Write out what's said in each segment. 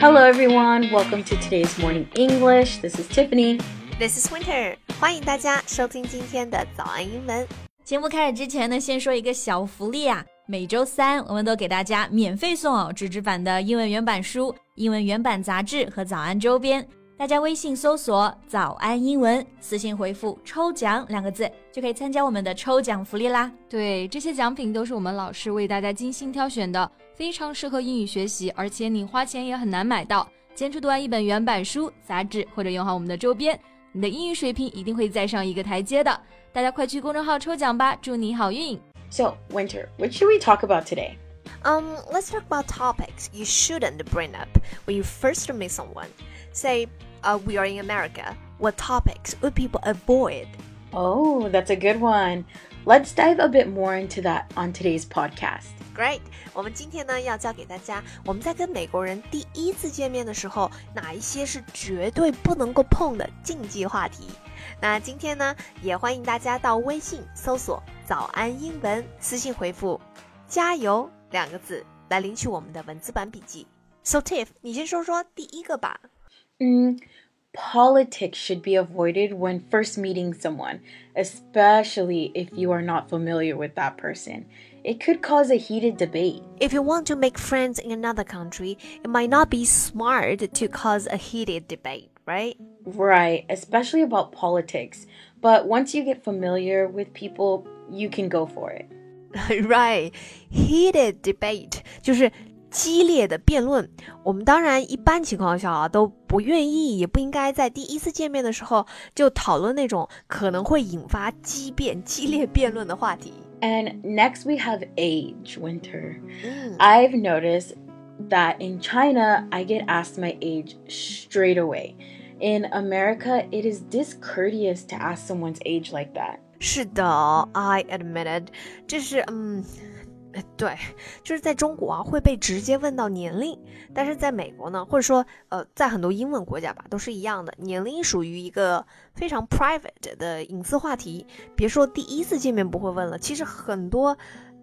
Hello, everyone. Welcome to today's morning English. This is Tiffany. This is Winter. 欢迎大家收听今天的早安英文。节目开始之前呢，先说一个小福利啊！每周三我们都给大家免费送哦纸质版的英文原版书、英文原版杂志和早安周边。大家微信搜索“早安英文”，私信回复“抽奖”两个字，就可以参加我们的抽奖福利啦。对，这些奖品都是我们老师为大家精心挑选的，非常适合英语学习，而且你花钱也很难买到。坚持读完一本原版书、杂志，或者用好我们的周边，你的英语水平一定会再上一个台阶的。大家快去公众号抽奖吧，祝你好运！So, Winter, what should we talk about today? Um, let's talk about topics you shouldn't bring up when you first meet someone. Say, uh, we are in America, what topics would people avoid? Oh, that's a good one. Let's dive a bit more into that on today's podcast. Great！我们今天呢要教给大家，我们在跟美国人第一次见面的时候，哪一些是绝对不能够碰的禁忌话题。那今天呢，也欢迎大家到微信搜索“早安英文”，私信回复“加油”两个字来领取我们的文字版笔记。So Tiff，你先说说第一个吧。嗯 politics should be avoided when first meeting someone, especially if you are not familiar with that person. It could cause a heated debate. If you want to make friends in another country, it might not be smart to cause a heated debate, right? Right, especially about politics. But once you get familiar with people, you can go for it. right, heated debate 就是激烈的辩论，我们当然一般情况下啊都不愿意，也不应该在第一次见面的时候就讨论那种可能会引发激辩、激烈辩论的话题。And next we have age, Winter. Mm. I've noticed that in China I get asked my age straight away. In America, it is discourteous to ask someone's age like that. 是的，I admit it. 这是嗯。 对，就是在中国啊会被直接问到年龄，但是在美国呢，或者说呃，在很多英文国家吧，都是一样的，年龄属于一个非常 private 的隐私话题。别说第一次见面不会问了，其实很多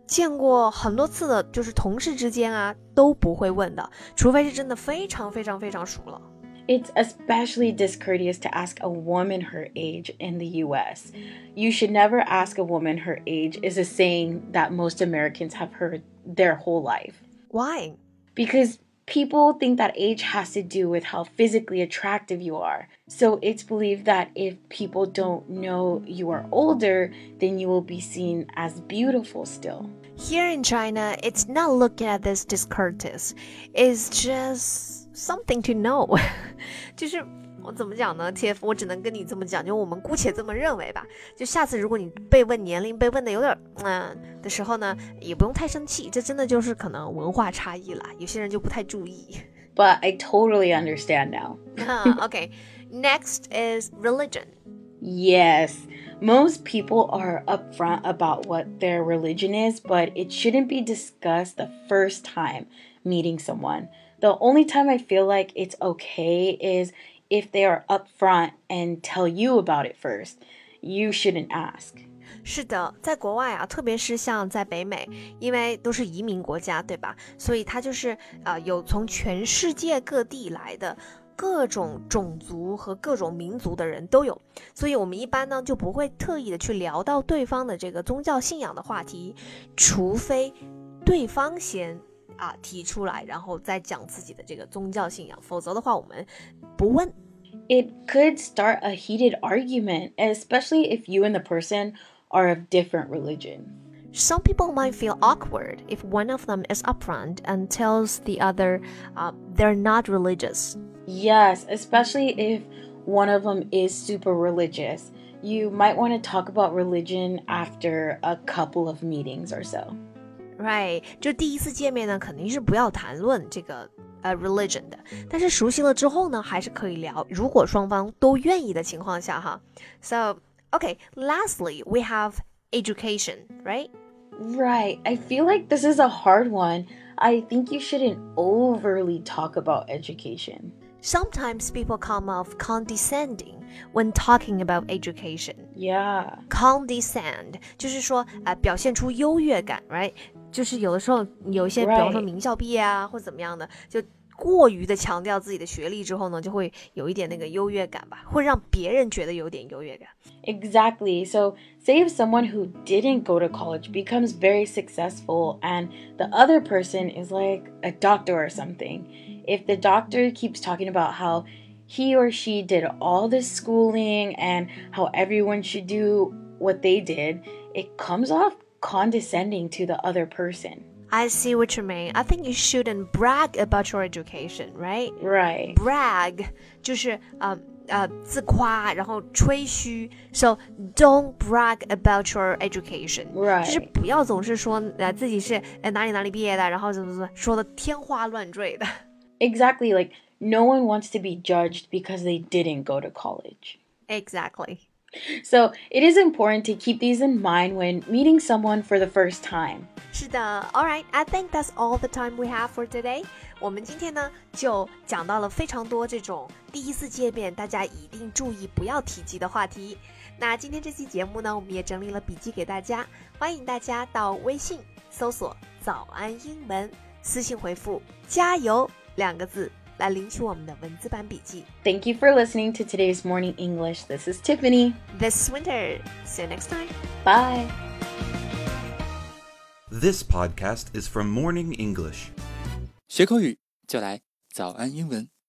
见过很多次的，就是同事之间啊都不会问的，除非是真的非常非常非常熟了。It's especially discourteous to ask a woman her age in the US. You should never ask a woman her age, is a saying that most Americans have heard their whole life. Why? Because people think that age has to do with how physically attractive you are. So it's believed that if people don't know you are older, then you will be seen as beautiful still. Here in China, it's not looking at this discourteous. It's just something to know，就是我怎么讲呢？TF，我只能跟你这么讲，就我们姑且这么认为吧。就下次如果你被问年龄，被问的有点嗯的时候呢，也不用太生气，这真的就是可能文化差异啦，有些人就不太注意。But I totally understand now. okay, next is religion. Yes. Most people are upfront about what their religion is, but it shouldn't be discussed the first time meeting someone. The only time I feel like it's okay is if they are upfront and tell you about it first. You shouldn't ask. 是的，在国外啊，特别是像在北美，因为都是移民国家，对吧？所以它就是啊、呃，有从全世界各地来的各种种族和各种民族的人都有，所以我们一般呢就不会特意的去聊到对方的这个宗教信仰的话题，除非对方先 啊提出来，然后再讲自己的这个宗教信仰，否则的话我们不问。It could start a heated argument, especially if you and the person are of different religion. Some people might feel awkward if one of them is upfront and tells the other uh, they're not religious. Yes, especially if one of them is super religious. You might want to talk about religion after a couple of meetings or so. Right，就第一次见面呢，肯定是不要谈论这个呃 religion 的，但是熟悉了之后呢，还是可以聊。如果双方都愿意的情况下哈。So okay, lastly we have education, right? Right. I feel like this is a hard one. I think you shouldn't overly talk about education. Sometimes people come off condescending when talking about education. Yeah. Condescend 就是说啊、呃，表现出优越感，right？ 就是有的时候有一些，比方说名校毕业啊，或怎么样的，就 过于的强调自己的学历之后呢，就会有一点那个优越感吧，会让别人觉得有点优越感。 Exactly. So, say if someone who didn't go to college becomes very successful and the other person is like a doctor or something, if the doctor keeps talking about how he or she did all this schooling and how everyone should do what they did, it comes off condescending to the other person. I see what you mean. I think you shouldn't brag about your education, right? Right. Brag 就是呃呃自夸，然后吹嘘。So don't brag about your education. Right. 就是不要总是说呃自己是呃哪里哪里毕业的，然后怎么怎么说的天花乱坠的。 Exactly. Like, no one wants to be judged because they didn't go to college. Exactly. So, it is important to keep these in mind when meeting someone for the first time. 是的，All right, I think that's all the time we have for today. 我们今天呢就讲到了非常多这种第一次见面大家一定注意不要提及的话题。那今天这期节目呢，我们也整理了笔记给大家，欢迎大家到微信搜索“早安英文”，私信回复“加油”两个字 来领取我们的文字版笔记。 Thank you for listening to today's Morning English. This is Tiffany. This winter, see you next time. Bye. This podcast is from Morning English. 学口语就来早安英文。